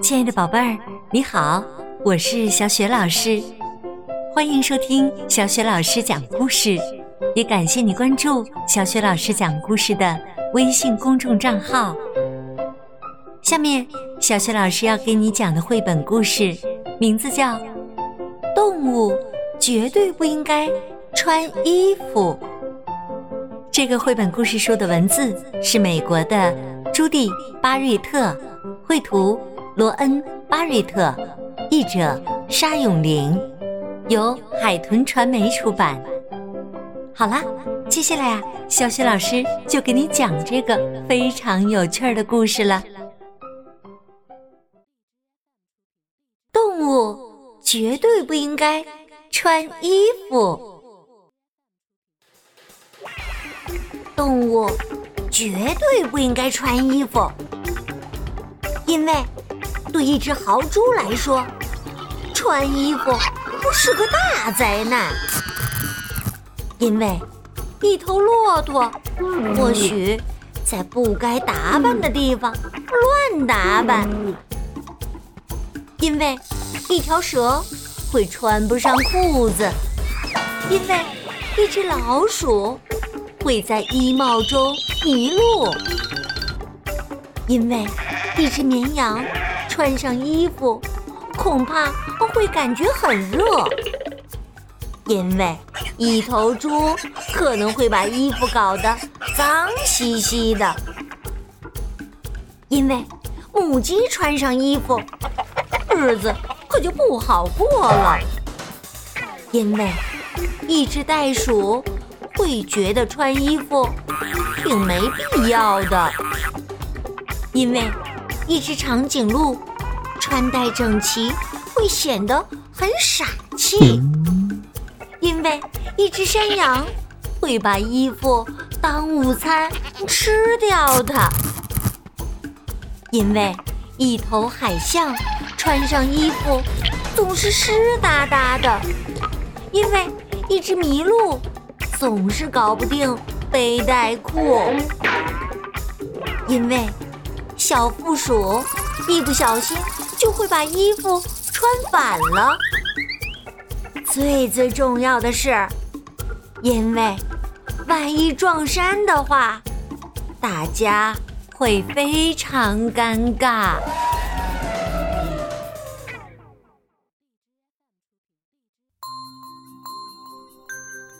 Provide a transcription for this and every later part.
亲爱的宝贝儿，你好，我是小雪老师，欢迎收听小雪老师讲故事，也感谢你关注小雪老师讲故事的微信公众账号。下面，小雪老师要给你讲的绘本故事名字叫《动物绝对不应该穿衣服》。这个绘本故事书的文字是美国的朱蒂·巴瑞特，绘图。罗恩·巴瑞特，译者沙永玲，由海豚传媒出版。好啦，接下来啊，小雪老师就给你讲这个非常有趣儿的故事了。动物绝对不应该穿衣服。动物绝对不应该穿衣服，因为。对一只豪猪来说，穿衣服是个大灾难，因为一头骆驼或许在不该打扮的地方乱打扮，因为一条蛇会穿不上裤子，因为一只老鼠会在衣帽中迷路，因为一只绵羊。穿上衣服，恐怕会感觉很热，因为一头猪可能会把衣服搞得脏兮兮的。因为母鸡穿上衣服，日子可就不好过了。因为一只袋鼠会觉得穿衣服挺没必要的。因为一只长颈鹿。穿戴整齐会显得很傻气，因为一只山羊会把衣服当午餐吃掉它；因为一头海象穿上衣服总是湿哒哒的；因为一只麋鹿总是搞不定背带裤；因为小负鼠一不小心。就会把衣服穿反了。最最重要的是，因为万一撞衫的话，大家会非常尴尬。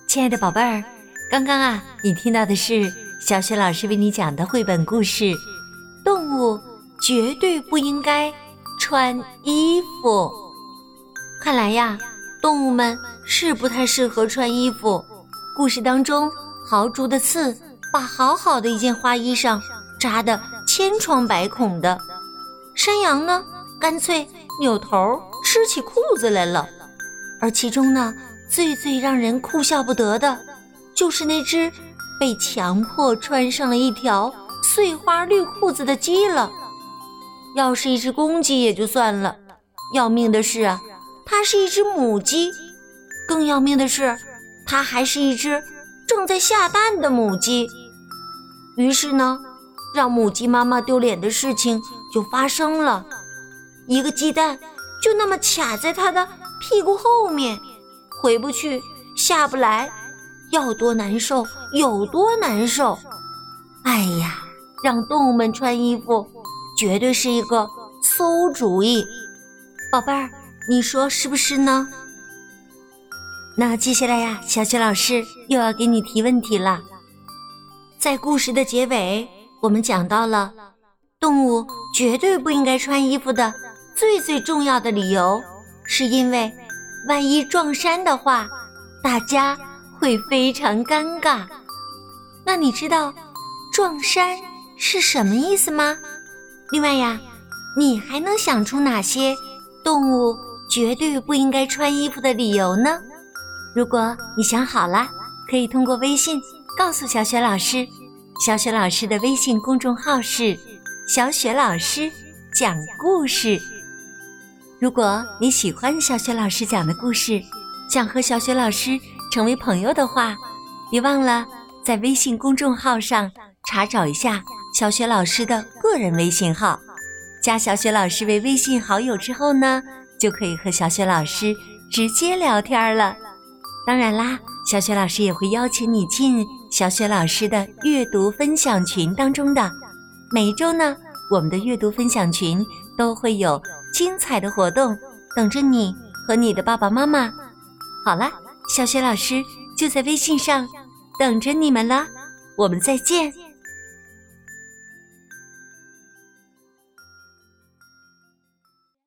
亲爱的宝贝儿，刚刚啊，你听到的是小雪老师为你讲的绘本故事《动物绝对不应该》。穿衣服，看来呀，动物们是不太适合穿衣服。故事当中，豪猪的刺把好好的一件花衣裳扎得千疮百孔的，山羊呢，干脆扭头吃起裤子来了。而其中呢，最最让人哭笑不得的，就是那只被强迫穿上了一条碎花绿裤子的鸡了。要是一只公鸡也就算了，要命的是啊，它是一只母鸡，更要命的是，它还是一只正在下蛋的母鸡。于是呢，让母鸡妈妈丢脸的事情就发生了，一个鸡蛋就那么卡在它的屁股后面，回不去，下不来，要多难受有多难受。哎呀，让动物们穿衣服。绝对是一个馊主意，宝贝儿，你说是不是呢？那接下来呀，小雪老师又要给你提问题了。在故事的结尾，我们讲到了动物绝对不应该穿衣服的最最重要的理由，是因为万一撞衫的话，大家会非常尴尬。那你知道撞衫是什么意思吗？另外呀，你还能想出哪些动物绝对不应该穿衣服的理由呢？如果你想好了，可以通过微信告诉小雪老师。小雪老师的微信公众号是“小雪老师讲故事”。如果你喜欢小雪老师讲的故事，想和小雪老师成为朋友的话，别忘了在微信公众号上查找一下小雪老师的个人微信号。加小雪老师为微信好友之后呢，就可以和小雪老师直接聊天了。当然啦，小雪老师也会邀请你进小雪老师的阅读分享群当中的。每周呢，我们的阅读分享群都会有精彩的活动等着你和你的爸爸妈妈。好了，小雪老师就在微信上等着你们了，我们再见。